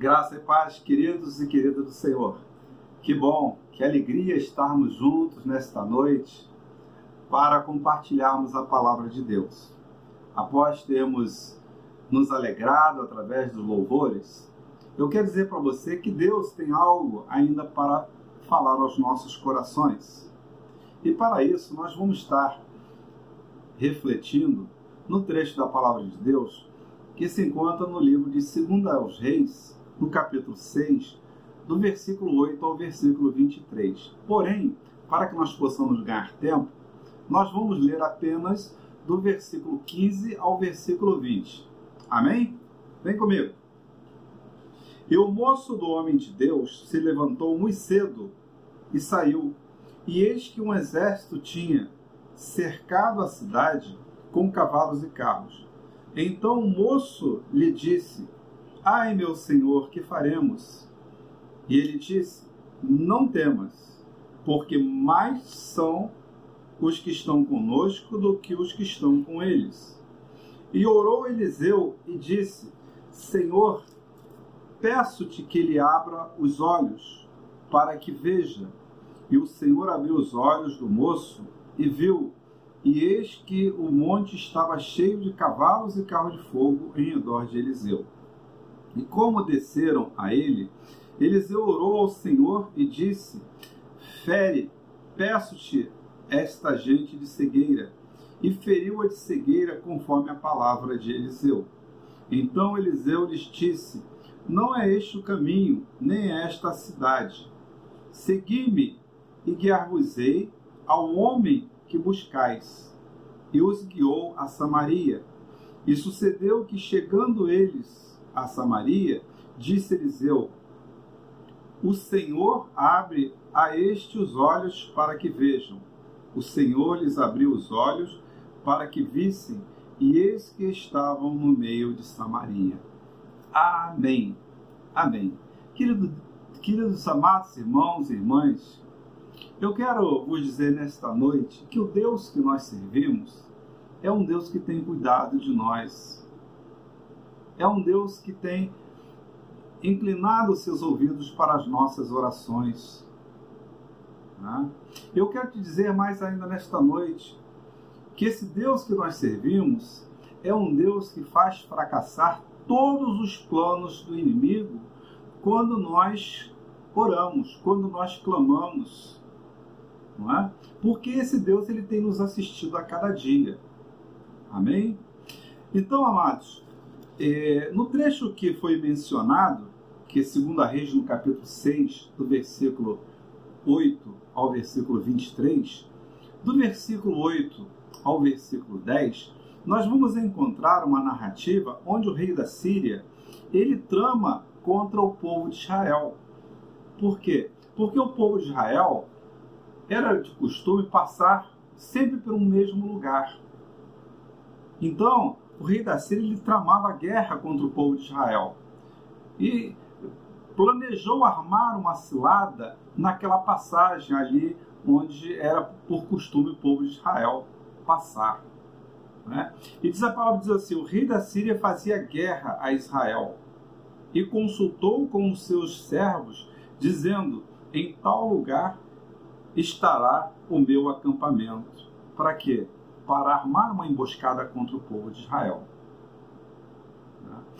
Graça e paz, queridos e queridas do Senhor. Que bom, que alegria estarmos juntos nesta noite para compartilharmos a palavra de Deus. Após termos nos alegrado através dos louvores, eu quero dizer para você que Deus tem algo ainda para falar aos nossos corações. E para isso, nós vamos estar refletindo no trecho da palavra de Deus que se encontra no livro de 2 aos Reis, no capítulo 6, do versículo 8 ao versículo 23. Porém, para que nós possamos ganhar tempo, nós vamos ler apenas do versículo 15 ao versículo 20. Amém? Vem comigo. E o moço do homem de Deus se levantou muito cedo e saiu, e eis que um exército tinha cercado a cidade com cavalos e carros. Então o moço lhe disse: Ai, meu senhor, que faremos? E ele disse: Não temas, porque mais são os que estão conosco do que os que estão com eles. E orou Eliseu e disse: Senhor, peço-te que ele abra os olhos, para que veja. E o Senhor abriu os olhos do moço e viu e eis que o monte estava cheio de cavalos e carros de fogo em redor de Eliseu. E como desceram a ele, Eliseu orou ao Senhor e disse: Fere, peço-te esta gente de cegueira. E feriu-a de cegueira conforme a palavra de Eliseu. Então Eliseu lhes disse: Não é este o caminho, nem é esta a cidade. Segui-me e guiar-vos-ei ao homem que buscais. E os guiou a Samaria. E sucedeu que, chegando eles a Samaria, disse Eliseu: O Senhor abre a este os olhos para que vejam. O Senhor lhes abriu os olhos para que vissem, e eis que estavam no meio de Samaria. Amém. Amém. Querido, queridos amados irmãos e irmãs, eu quero vos dizer nesta noite que o Deus que nós servimos é um Deus que tem cuidado de nós. É um Deus que tem inclinado seus ouvidos para as nossas orações. Né? Eu quero te dizer mais ainda nesta noite que esse Deus que nós servimos é um Deus que faz fracassar todos os planos do inimigo quando nós oramos, quando nós clamamos não é? Porque esse Deus ele tem nos assistido a cada dia. Amém? Então, amados, é, no trecho que foi mencionado, que é 2 Reis, no capítulo 6, do versículo 8 ao versículo 23, do versículo 8 ao versículo 10, nós vamos encontrar uma narrativa onde o rei da Síria ele trama contra o povo de Israel. Por quê? Porque o povo de Israel era de costume passar sempre pelo mesmo lugar. Então, o rei da Síria ele tramava guerra contra o povo de Israel e planejou armar uma cilada naquela passagem ali onde era por costume o povo de Israel passar. Né? E diz a palavra diz assim: o rei da Síria fazia guerra a Israel e consultou com os seus servos, dizendo: em tal lugar estará o meu acampamento. Para quê? Para armar uma emboscada contra o povo de Israel.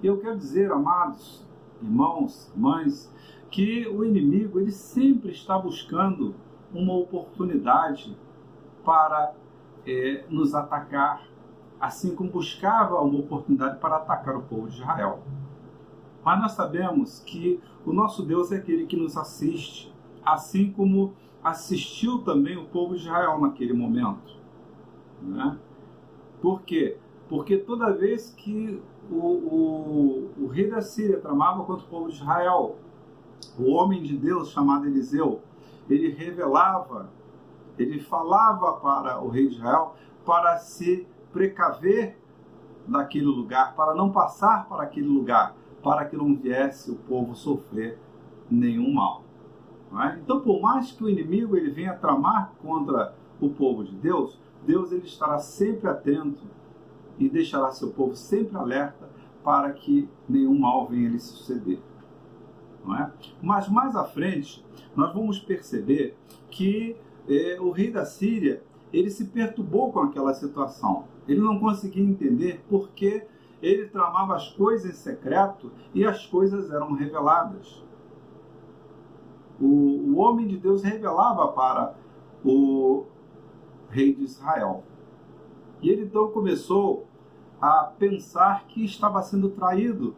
E eu quero dizer, amados irmãos, mães, que o inimigo ele sempre está buscando uma oportunidade para é, nos atacar, assim como buscava uma oportunidade para atacar o povo de Israel. Mas nós sabemos que o nosso Deus é aquele que nos assiste, assim como assistiu também o povo de Israel naquele momento. Né? Por quê? Porque toda vez que o, o, o rei da Síria tramava contra o povo de Israel, o homem de Deus chamado Eliseu, ele revelava, ele falava para o rei de Israel para se precaver daquele lugar, para não passar para aquele lugar, para que não viesse o povo sofrer nenhum mal. É? Então, por mais que o inimigo ele venha tramar contra o povo de Deus, Deus ele estará sempre atento e deixará seu povo sempre alerta para que nenhum mal venha lhe suceder. Não é? Mas mais à frente, nós vamos perceber que é, o rei da Síria ele se perturbou com aquela situação. Ele não conseguia entender por que ele tramava as coisas em secreto e as coisas eram reveladas. O, o homem de Deus revelava para o rei de Israel. E ele então começou a pensar que estava sendo traído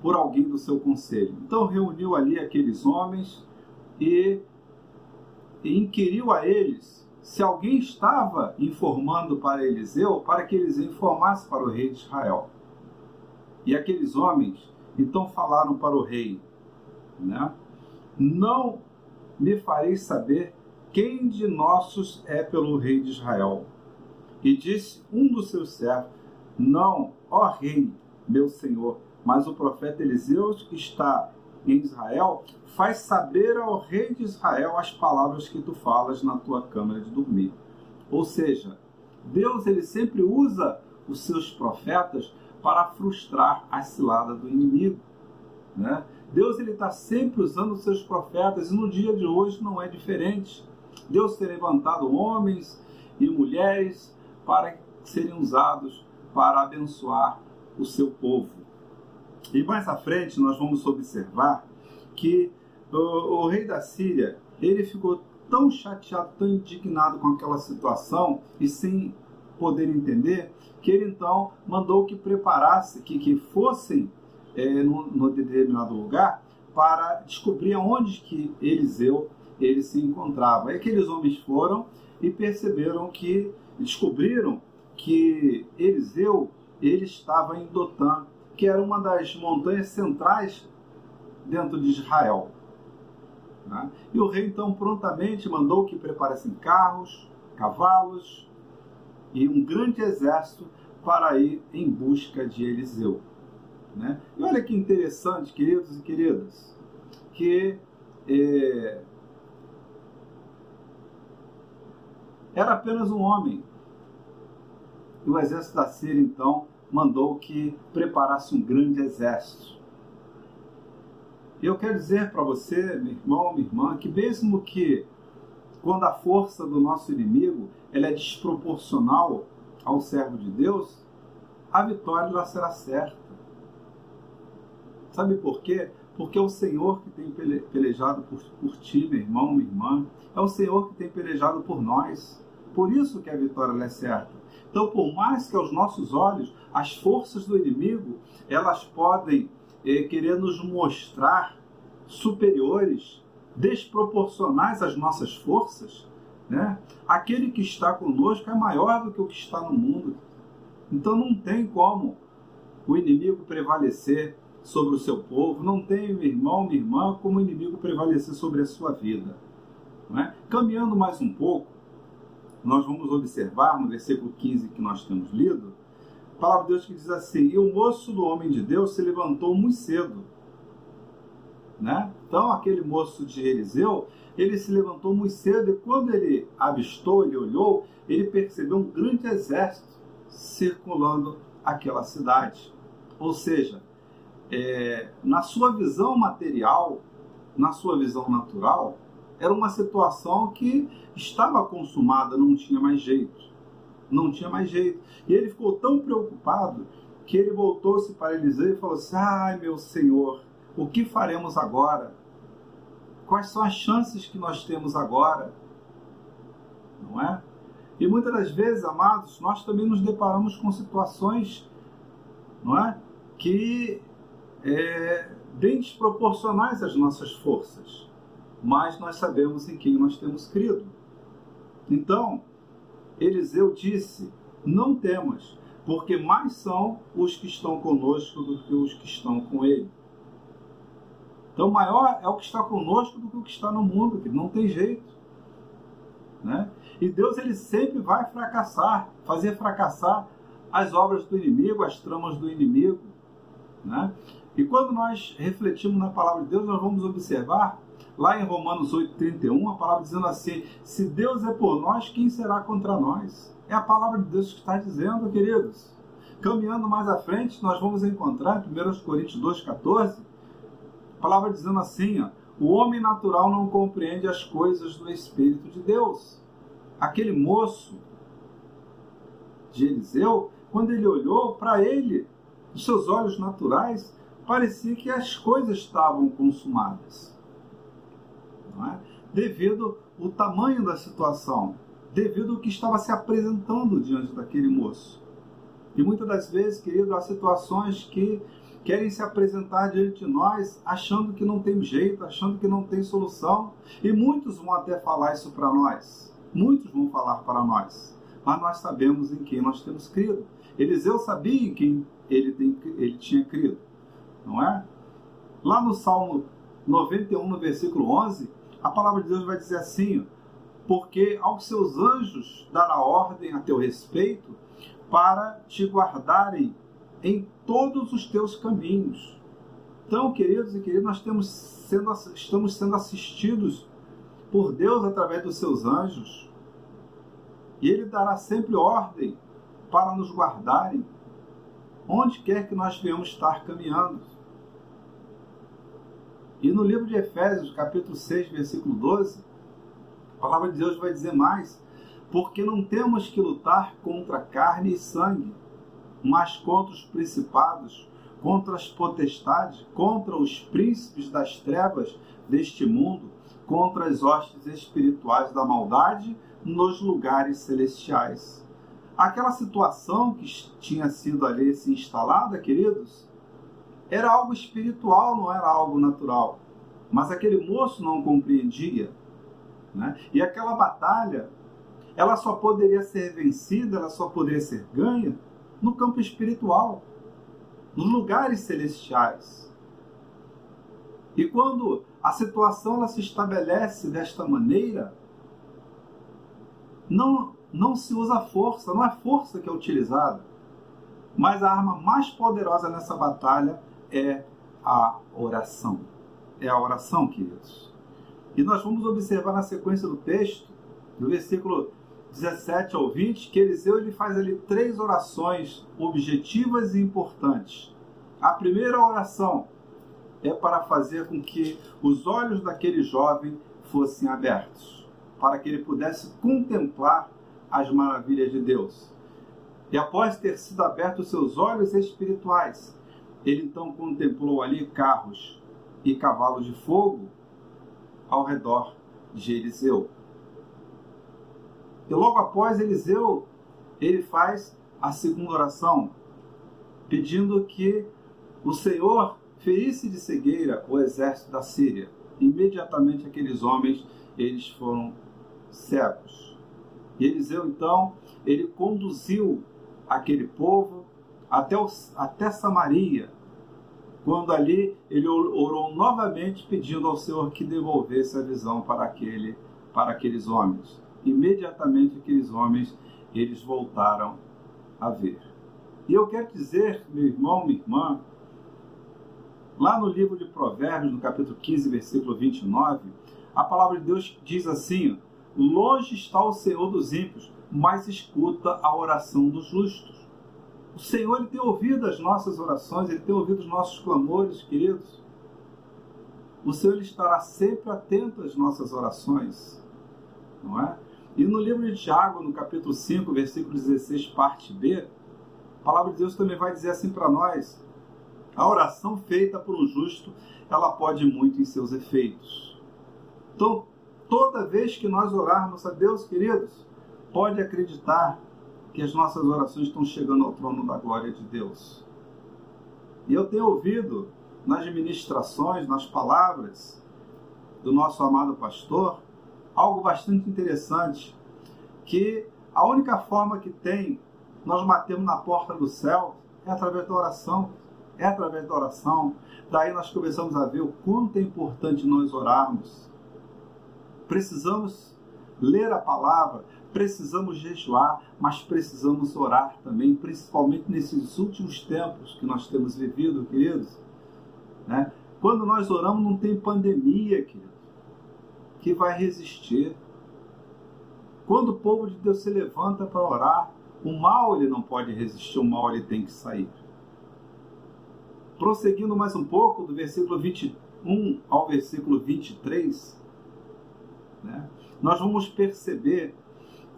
por alguém do seu conselho. Então reuniu ali aqueles homens e, e inquiriu a eles se alguém estava informando para Eliseu para que Eliseu informasse para o rei de Israel. E aqueles homens então falaram para o rei, né? Não me fareis saber quem de nossos é pelo rei de Israel. E disse um dos seus servos: Não, ó rei, meu senhor, mas o profeta Eliseu que está em Israel faz saber ao rei de Israel as palavras que tu falas na tua câmara de dormir. Ou seja, Deus ele sempre usa os seus profetas para frustrar a cilada do inimigo. Né? Deus ele está sempre usando os seus profetas e no dia de hoje não é diferente. Deus tem levantado homens e mulheres para serem usados para abençoar o seu povo. E mais à frente nós vamos observar que o, o rei da Síria ele ficou tão chateado, tão indignado com aquela situação e sem poder entender que ele então mandou que preparasse, que, que fossem é, no, no determinado lugar para descobrir aonde que Eliseu ele se encontrava. E aqueles homens foram e perceberam que, descobriram que Eliseu ele estava em Dotã, que era uma das montanhas centrais dentro de Israel. Né? E o rei então prontamente mandou que preparassem carros, cavalos e um grande exército para ir em busca de Eliseu. Né? E olha que interessante, queridos e queridas, que é, era apenas um homem. E o exército da Síria, então, mandou que preparasse um grande exército. E eu quero dizer para você, meu irmão, minha irmã, que mesmo que quando a força do nosso inimigo ela é desproporcional ao servo de Deus, a vitória ela será certa. Sabe por quê? Porque é o Senhor que tem pelejado por, por ti, meu irmão, minha irmã. É o Senhor que tem pelejado por nós. Por isso que a vitória é certa. Então, por mais que aos nossos olhos as forças do inimigo elas podem eh, querer nos mostrar superiores, desproporcionais às nossas forças, né? aquele que está conosco é maior do que o que está no mundo. Então não tem como o inimigo prevalecer sobre o seu povo, não tem, meu irmão, minha irmã, como o inimigo prevalecer sobre a sua vida. É? Caminhando mais um pouco, nós vamos observar no versículo 15 que nós temos lido, a palavra de Deus que diz assim: E o moço do homem de Deus se levantou muito cedo. Né? Então, aquele moço de Eliseu, ele se levantou muito cedo e quando ele avistou, ele olhou, ele percebeu um grande exército circulando aquela cidade. Ou seja, é, na sua visão material, na sua visão natural, era uma situação que estava consumada, não tinha mais jeito. Não tinha mais jeito. E ele ficou tão preocupado que ele voltou-se para Eliseu e falou assim: Ai, meu senhor, o que faremos agora? Quais são as chances que nós temos agora? Não é? E muitas das vezes, amados, nós também nos deparamos com situações, não é? Que é, bem desproporcionais às nossas forças mas nós sabemos em quem nós temos crido. Então, Eliseu disse: Não temas, porque mais são os que estão conosco do que os que estão com ele. Então, maior é o que está conosco do que o que está no mundo, que não tem jeito. Né? E Deus ele sempre vai fracassar, fazer fracassar as obras do inimigo, as tramas do inimigo. Né? E quando nós refletimos na palavra de Deus, nós vamos observar Lá em Romanos 8,31, a palavra dizendo assim: Se Deus é por nós, quem será contra nós? É a palavra de Deus que está dizendo, queridos. Caminhando mais à frente, nós vamos encontrar em 1 Coríntios 2,14, palavra dizendo assim: ó, o homem natural não compreende as coisas do Espírito de Deus. Aquele moço de Eliseu, quando ele olhou para ele, os seus olhos naturais, parecia que as coisas estavam consumadas. É? Devido ao tamanho da situação, devido ao que estava se apresentando diante daquele moço. E muitas das vezes, querido, há situações que querem se apresentar diante de nós achando que não tem jeito, achando que não tem solução. E muitos vão até falar isso para nós. Muitos vão falar para nós. Mas nós sabemos em quem nós temos crido. Eliseu sabia em quem ele, tem, ele tinha crido. Não é? Lá no Salmo 91, no versículo 11, a palavra de Deus vai dizer assim: Porque aos seus anjos dará ordem a teu respeito para te guardarem em todos os teus caminhos. Então, queridos e queridas, nós temos sendo, estamos sendo assistidos por Deus através dos seus anjos. E Ele dará sempre ordem para nos guardarem, onde quer que nós venhamos estar caminhando. E no livro de Efésios, capítulo 6, versículo 12, a palavra de Deus vai dizer mais: porque não temos que lutar contra carne e sangue, mas contra os principados, contra as potestades, contra os príncipes das trevas deste mundo, contra as hostes espirituais da maldade nos lugares celestiais. Aquela situação que tinha sido ali se instalada, queridos, era algo espiritual, não era algo natural. Mas aquele moço não compreendia. Né? E aquela batalha, ela só poderia ser vencida, ela só poderia ser ganha no campo espiritual, nos lugares celestiais. E quando a situação ela se estabelece desta maneira, não, não se usa força, não é força que é utilizada, mas a arma mais poderosa nessa batalha é a oração. É a oração, queridos. E nós vamos observar na sequência do texto, no versículo 17 ao 20, que Eliseu ele faz ali três orações objetivas e importantes. A primeira oração é para fazer com que os olhos daquele jovem fossem abertos, para que ele pudesse contemplar as maravilhas de Deus. E após ter sido abertos seus olhos espirituais, ele então contemplou ali carros e cavalos de fogo ao redor de Eliseu. E logo após Eliseu, ele faz a segunda oração, pedindo que o Senhor ferisse de cegueira o exército da Síria. Imediatamente aqueles homens, eles foram cegos. E Eliseu, então, ele conduziu aquele povo até, o, até Samaria, quando ali ele orou novamente pedindo ao Senhor que devolvesse a visão para, aquele, para aqueles homens imediatamente aqueles homens eles voltaram a ver. E eu quero dizer, meu irmão, minha irmã, lá no livro de Provérbios, no capítulo 15, versículo 29, a palavra de Deus diz assim: Longe está o Senhor dos ímpios, mas escuta a oração dos justos. O Senhor ele tem ouvido as nossas orações, ele tem ouvido os nossos clamores, queridos. O Senhor ele estará sempre atento às nossas orações, não é? E no livro de Tiago, no capítulo 5, versículo 16, parte B, a palavra de Deus também vai dizer assim para nós: a oração feita por um justo, ela pode muito em seus efeitos. Então, toda vez que nós orarmos a Deus, queridos, pode acreditar que as nossas orações estão chegando ao trono da glória de Deus. E eu tenho ouvido nas ministrações, nas palavras do nosso amado pastor, algo bastante interessante, que a única forma que tem nós batemos na porta do céu é através da oração. É através da oração. Daí nós começamos a ver o quanto é importante nós orarmos. Precisamos ler a palavra, precisamos jejuar, mas precisamos orar também, principalmente nesses últimos tempos que nós temos vivido, queridos. Né? Quando nós oramos, não tem pandemia, querido que vai resistir. Quando o povo de Deus se levanta para orar, o mal ele não pode resistir, o mal ele tem que sair. Prosseguindo mais um pouco, do versículo 20, 1 ao versículo 23, né, nós vamos perceber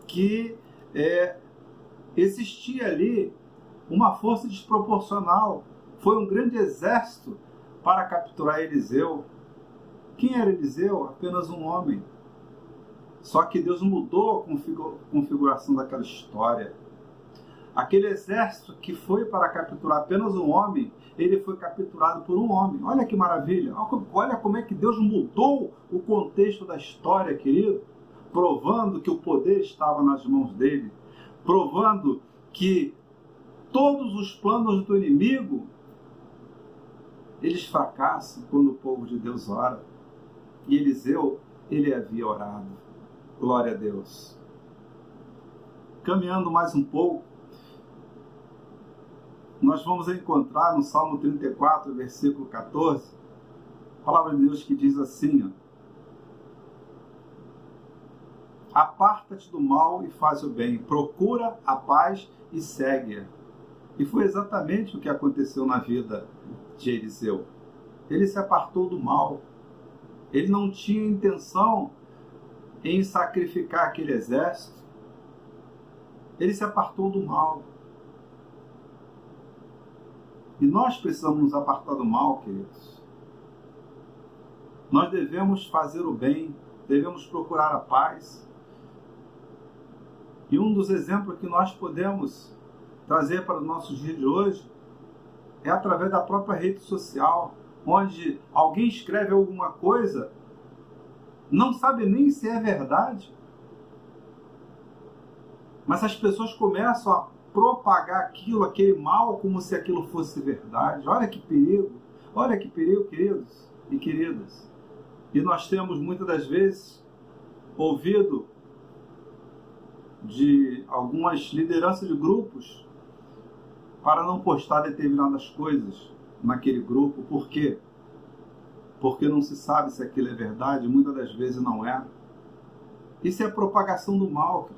que é, existia ali uma força desproporcional. Foi um grande exército para capturar Eliseu. Quem era Eliseu? Apenas um homem. Só que Deus mudou a configuração daquela história. Aquele exército que foi para capturar apenas um homem, ele foi capturado por um homem. Olha que maravilha! Olha como é que Deus mudou o contexto da história, querido, provando que o poder estava nas mãos dele, provando que todos os planos do inimigo eles fracassam quando o povo de Deus ora. E Eliseu, ele havia orado. Glória a Deus. Caminhando mais um pouco, nós vamos encontrar no Salmo 34, versículo 14, a palavra de Deus que diz assim: Aparta-te do mal e faz o bem, procura a paz e segue-a. E foi exatamente o que aconteceu na vida de Eliseu. Ele se apartou do mal. Ele não tinha intenção em sacrificar aquele exército. Ele se apartou do mal. E nós precisamos nos apartar do mal, queridos. Nós devemos fazer o bem, devemos procurar a paz. E um dos exemplos que nós podemos trazer para os nossos dias de hoje é através da própria rede social, onde alguém escreve alguma coisa, não sabe nem se é verdade, mas as pessoas começam a propagar aquilo, aquele mal, como se aquilo fosse verdade. Olha que perigo, olha que perigo, queridos e queridas. E nós temos muitas das vezes ouvido de algumas lideranças de grupos para não postar determinadas coisas naquele grupo. Por quê? Porque não se sabe se aquilo é verdade, muitas das vezes não é. Isso é propagação do mal.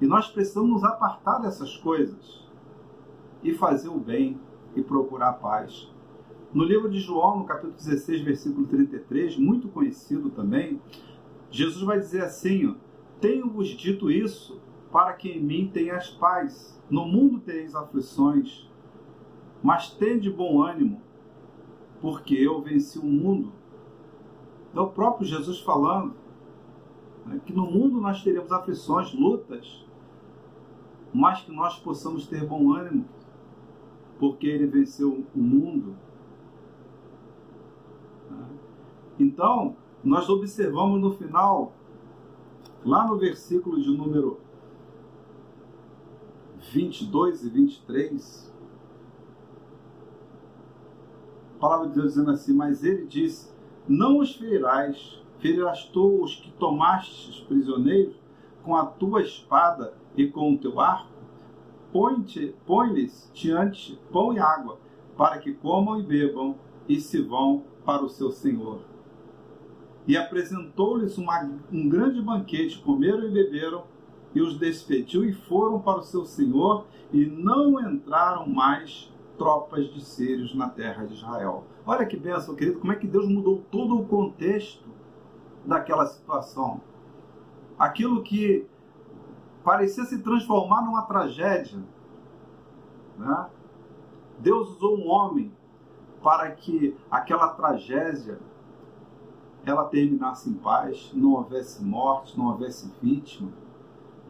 E nós precisamos nos apartar dessas coisas e fazer o bem e procurar a paz. No livro de João, no capítulo 16, versículo 33, muito conhecido também, Jesus vai dizer assim: Tenho-vos dito isso para que em mim tenhas paz. No mundo tereis aflições, mas tende bom ânimo, porque eu venci o mundo. É o próprio Jesus falando né, que no mundo nós teremos aflições, lutas, mas que nós possamos ter bom ânimo, porque ele venceu o mundo. Né. Então, nós observamos no final, lá no versículo de número 22 e 23, a palavra de Deus dizendo assim: Mas ele disse: Não os ferirás, ferirás tu os que tomastes prisioneiros com a tua espada e com o teu arco? Põe-lhes diante pão e água, para que comam e bebam e se vão para o seu senhor. E apresentou-lhes um grande banquete, comeram e beberam e os despediu e foram para o seu senhor, e não entraram mais tropas de sírios na terra de Israel. Olha que benção, querido, como é que Deus mudou todo o contexto daquela situação. Aquilo que parecia se transformar numa tragédia. Né? Deus usou um homem para que aquela tragédia ela terminasse em paz, não houvesse morte, não houvesse vítima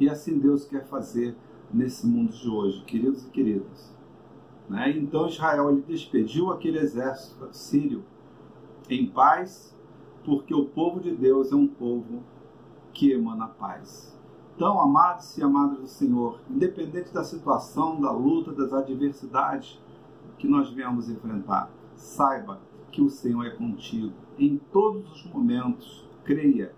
e assim Deus quer fazer nesse mundo de hoje, queridos e queridas. Né? Então Israel ele despediu aquele exército sírio em paz, porque o povo de Deus é um povo que emana paz. Então, amados e amadas do Senhor, independente da situação, da luta, das adversidades que nós viemos enfrentar, saiba que o Senhor é contigo em todos os momentos. Creia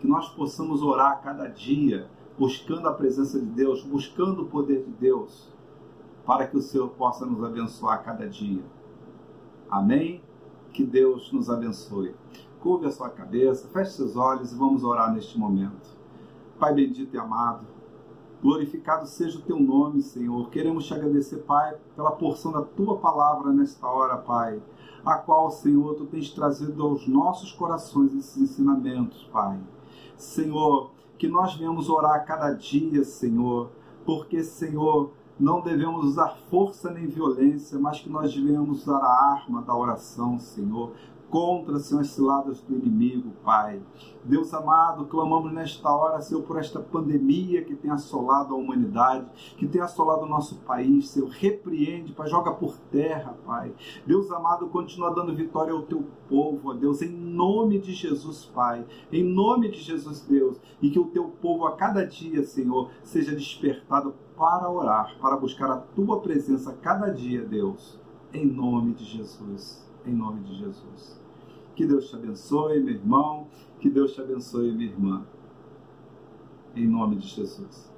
que nós possamos orar cada dia buscando a presença de Deus, buscando o poder de Deus, para que o Senhor possa nos abençoar cada dia. Amém? Que Deus nos abençoe. Curve a sua cabeça, feche seus olhos e vamos orar neste momento. Pai bendito e amado, Glorificado seja o teu nome, Senhor. Queremos te agradecer, Pai, pela porção da tua palavra nesta hora, Pai, a qual, Senhor, tu tens trazido aos nossos corações esses ensinamentos, Pai. Senhor, que nós venhamos orar cada dia, Senhor, porque, Senhor, não devemos usar força nem violência, mas que nós devemos usar a arma da oração, Senhor, contra, Senhor, as ciladas do inimigo, Pai. Deus amado, clamamos nesta hora, Senhor, por esta pandemia que tem assolado a humanidade, que tem assolado o nosso país, Senhor. Repreende, Pai, joga por terra, Pai. Deus amado, continua dando vitória ao teu povo, ó Deus, em nome de Jesus, Pai. Em nome de Jesus, Deus. E que o teu povo a cada dia, Senhor, seja despertado para orar, para buscar a tua presença a cada dia, Deus. Em nome de Jesus. Em nome de Jesus. Que Deus te abençoe, meu irmão. Que Deus te abençoe, minha irmã. Em nome de Jesus.